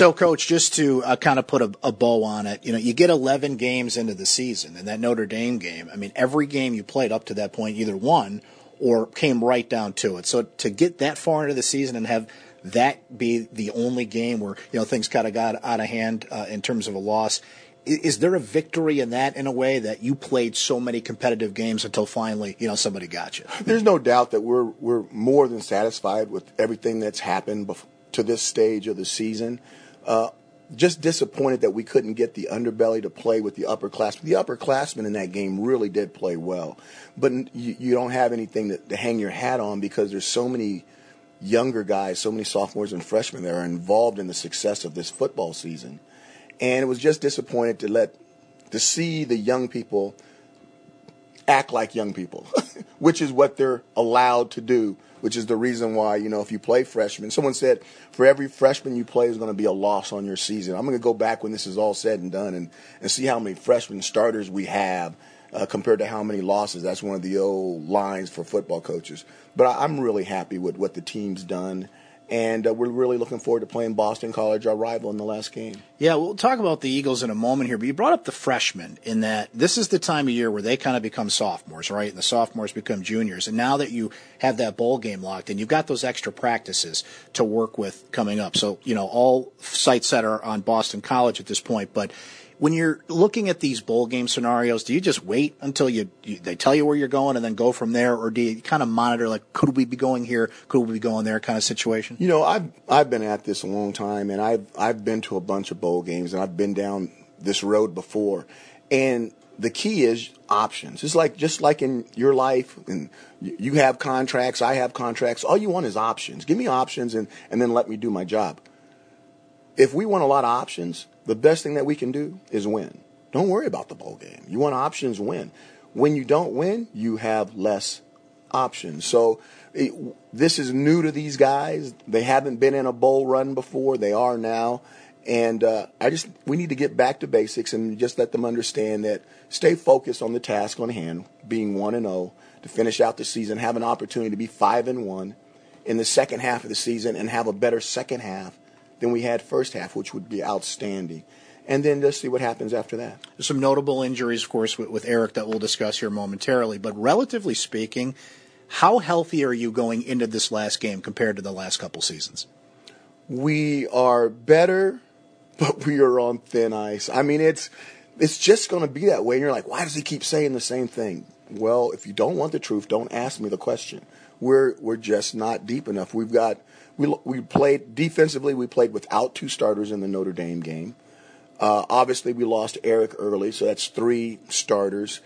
So, coach, just to uh, kind of put a, a, bow on it, you know, you get 11 games into the season, and that Notre Dame game. I mean, every game you played up to that point either won or came right down to it. So to get that far into the season and have that be the only game where you know things kind of got out of hand uh, in terms of a loss. Is there a victory in that in a way that you played so many competitive games until finally you know somebody got you? There's no doubt that we're we're more than satisfied with everything that's happened to this stage of the season. Uh, just disappointed that we couldn't get the underbelly to play with the upperclassmen. The upperclassmen in that game really did play well, but you, you don't have anything to, to hang your hat on because there's so many younger guys, so many sophomores and freshmen that are involved in the success of this football season. And it was just disappointed to let to see the young people act like young people, which is what they're allowed to do, which is the reason why, you know, if you play freshmen, someone said for every freshman you play is going to be a loss on your season. I'm going to go back when this is all said and done and, and see how many freshman starters we have uh, compared to how many losses. That's one of the old lines for football coaches. But I, am really happy with what the team's done. And uh, we're really looking forward to playing Boston College, our rival, in the last game. Yeah, we'll talk about the Eagles in a moment here, but you brought up the freshmen in that this is the time of year where they kind of become sophomores, right? And the sophomores become juniors. And now that you have that bowl game locked and you've got those extra practices to work with coming up. So, you know, all sights set are on Boston College at this point, but when you're looking at these bowl game scenarios, do you just wait until you, you, they tell you where you're going and then go from there, or do you kind of monitor like could we be going here, could we be going there kind of situation? You know, I've I've been at this a long time, and I've I've been to a bunch of bowl games, and I've been down this road before, and the key is options. It's like just like in your life, and you have contracts, I have contracts. All you want is options. Give me options, and and then let me do my job. If we want a lot of options, the best thing that we can do is win. Don't worry about the bowl game. You want options, win. When you don't win, you have less options. So it, this is new to these guys. They haven't been in a bowl run before. They are now. And uh, I just we need to get back to basics and just let them understand that stay focused on the task on hand, being one and zero oh, to finish out the season, have an opportunity to be five and one in the second half of the season, and have a better second half than we had first half, which would be outstanding. And then let's see what happens after that. There's some notable injuries, of course, with, with Eric that we'll discuss here momentarily. But relatively speaking, how healthy are you going into this last game compared to the last couple seasons? We are better, but we are on thin ice. I mean, it's it's just going to be that way. And you're like, why does he keep saying the same thing? Well, if you don't want the truth, don't ask me the question. We're we're just not deep enough. We've got we we played defensively. We played without two starters in the Notre Dame game. Uh, obviously, we lost Eric early, so that's three starters.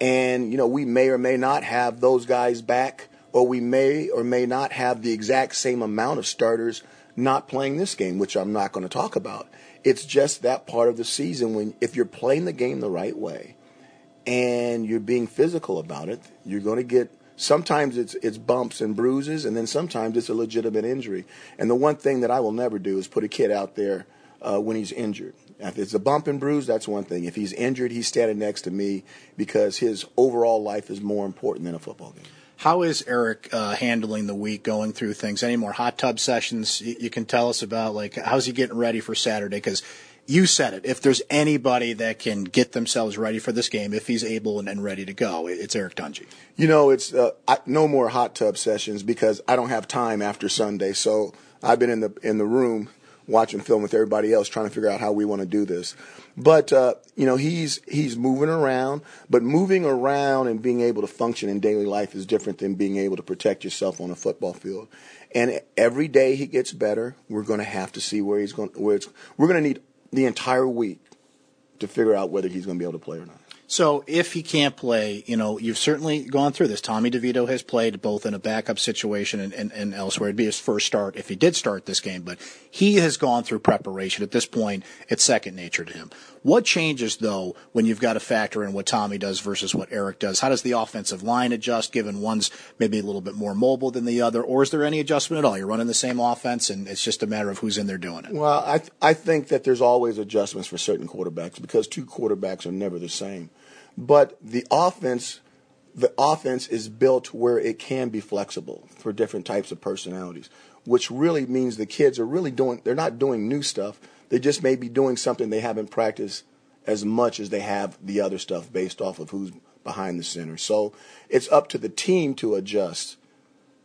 And you know, we may or may not have those guys back, or we may or may not have the exact same amount of starters not playing this game, which I'm not going to talk about. It's just that part of the season when if you're playing the game the right way and you're being physical about it, you're going to get Sometimes it's it's bumps and bruises, and then sometimes it's a legitimate injury. And the one thing that I will never do is put a kid out there uh, when he's injured. If it's a bump and bruise, that's one thing. If he's injured, he's standing next to me because his overall life is more important than a football game. How is Eric uh, handling the week, going through things? Any more hot tub sessions you can tell us about? Like, how's he getting ready for Saturday? Because you said it. If there's anybody that can get themselves ready for this game, if he's able and, and ready to go, it's Eric Dungey. You know, it's uh, I, no more hot tub sessions because I don't have time after Sunday. So I've been in the in the room watching film with everybody else, trying to figure out how we want to do this. But uh, you know, he's he's moving around, but moving around and being able to function in daily life is different than being able to protect yourself on a football field. And every day he gets better. We're going to have to see where he's going. Where it's we're going to need the entire week to figure out whether he's going to be able to play or not. So if he can't play, you know, you've certainly gone through this. Tommy DeVito has played both in a backup situation and, and, and, elsewhere. It'd be his first start if he did start this game, but he has gone through preparation. At this point, it's second nature to him. What changes though when you've got to factor in what Tommy does versus what Eric does? How does the offensive line adjust given one's maybe a little bit more mobile than the other, or is there any adjustment at all? You're running the same offense and it's just a matter of who's in there doing it. Well, I th- I think that there's always adjustments for certain quarterbacks because two quarterbacks are never the same. But the offense, the offense is built where it can be flexible for different types of personalities, which really means the kids are really doing, they're not doing new stuff. They just may be doing something they haven't practiced as much as they have the other stuff based off of who's behind the center. So it's up to the team to adjust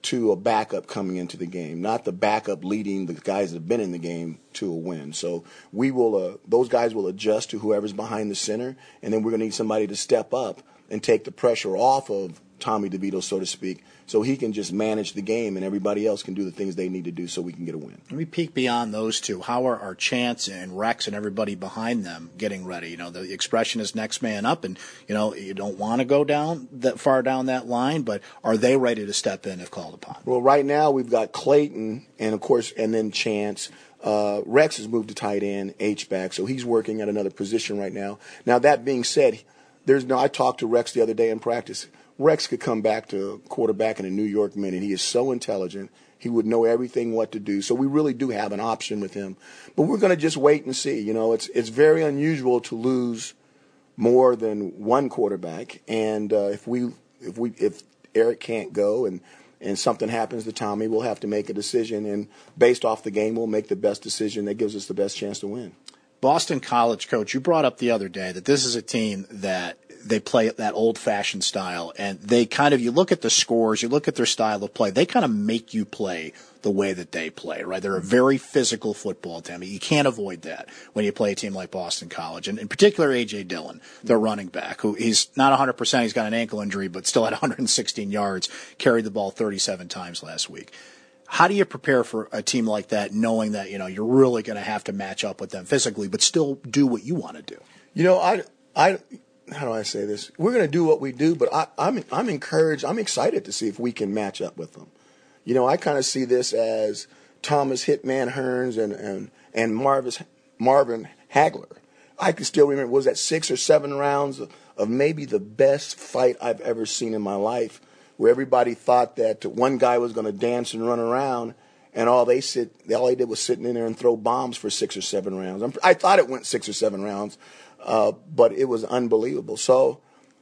to a backup coming into the game, not the backup leading the guys that have been in the game to a win. So we will, uh, those guys will adjust to whoever's behind the center, and then we're going to need somebody to step up and take the pressure off of Tommy DeVito, so to speak, so he can just manage the game and everybody else can do the things they need to do so we can get a win. Let me peek beyond those two. How are our Chance and Rex and everybody behind them getting ready? You know, the expression is next man up, and you know you don't want to go down that far down that line, but are they ready to step in if called upon? Well, right now we've got Clayton and of course, and then Chance. Uh, Rex has moved to tight end, H back, so he's working at another position right now. Now that being said, there's no. I talked to Rex the other day in practice. Rex could come back to quarterback in a New York minute. He is so intelligent. He would know everything what to do. So we really do have an option with him. But we're going to just wait and see. You know, it's it's very unusual to lose more than one quarterback. And uh, if we if we if Eric can't go and and something happens to Tommy, we'll have to make a decision. And based off the game, we'll make the best decision that gives us the best chance to win. Boston College coach, you brought up the other day that this is a team that they play that old fashioned style and they kind of you look at the scores, you look at their style of play, they kind of make you play the way that they play, right? They're a very physical football team. You can't avoid that when you play a team like Boston College. And in particular, A.J. Dillon, their running back, who he's not 100%, he's got an ankle injury, but still had 116 yards, carried the ball 37 times last week. How do you prepare for a team like that, knowing that, you know, you're really going to have to match up with them physically, but still do what you want to do? You know, I, I, how do I say this? We're going to do what we do, but I, I'm I'm encouraged. I'm excited to see if we can match up with them. You know, I kind of see this as Thomas Hitman Hearns and and and Marvis, Marvin Hagler. I can still remember was that six or seven rounds of, of maybe the best fight I've ever seen in my life, where everybody thought that one guy was going to dance and run around, and all they sit, all they did was sitting in there and throw bombs for six or seven rounds. I'm, i thought it went six or seven rounds. Uh, but it was unbelievable. So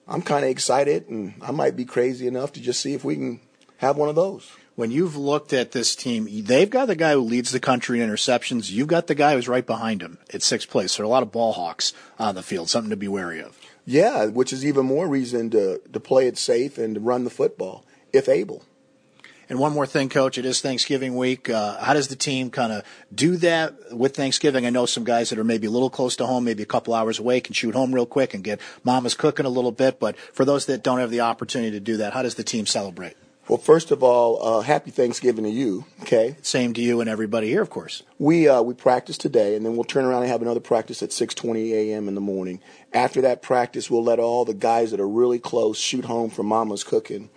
I'm kind of excited, and I might be crazy enough to just see if we can have one of those. When you've looked at this team, they've got the guy who leads the country in interceptions. You've got the guy who's right behind him at sixth place. There are a lot of ball hawks on the field, something to be wary of. Yeah, which is even more reason to, to play it safe and to run the football, if able. And one more thing, Coach, it is Thanksgiving week. Uh, how does the team kind of do that with Thanksgiving? I know some guys that are maybe a little close to home, maybe a couple hours away, can shoot home real quick and get mama's cooking a little bit. But for those that don't have the opportunity to do that, how does the team celebrate? Well, first of all, uh, happy Thanksgiving to you. Okay. Same to you and everybody here, of course. We uh, we practice today, and then we'll turn around and have another practice at 6:20 a.m. in the morning. After that practice, we'll let all the guys that are really close shoot home for Mama's cooking,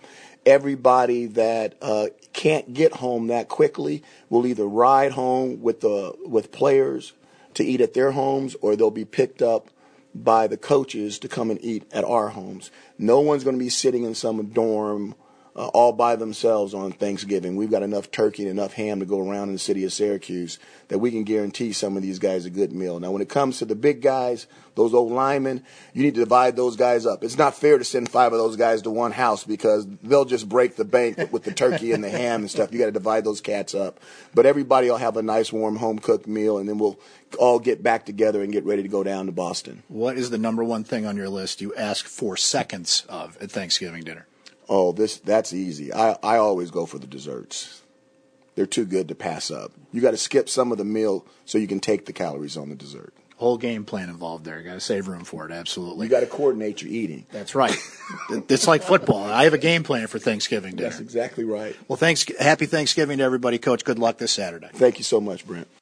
everybody that uh, can't get home that quickly will either ride home with the with players to eat at their homes or they'll be picked up by the coaches to come and eat at our homes. No one's going to be sitting in some dorm uh, all by themselves on Thanksgiving. We've got enough turkey and enough ham to go around in the city of Syracuse that we can guarantee some of these guys a good meal. Now, when it comes to the big guys, those old linemen, you need to divide those guys up. It's not fair to send five of those guys to one house because they'll just break the bank with the turkey and the ham and stuff. You got to divide those cats up. But everybody will have a nice, warm, home cooked meal, and then we'll all get back together and get ready to go down to Boston. What is the number one thing on your list you ask for seconds of at Thanksgiving dinner? Oh, this that's easy. I, I always go for the desserts. They're too good to pass up. You got to skip some of the meal so you can take the calories on the dessert. Whole game plan involved there. Got to save room for it. Absolutely. You got to coordinate your eating. That's right. it's like football. I have a game plan for Thanksgiving dinner. That's exactly right. Well, thanks. Happy Thanksgiving to everybody, Coach. Good luck this Saturday. Thank you so much, Brent.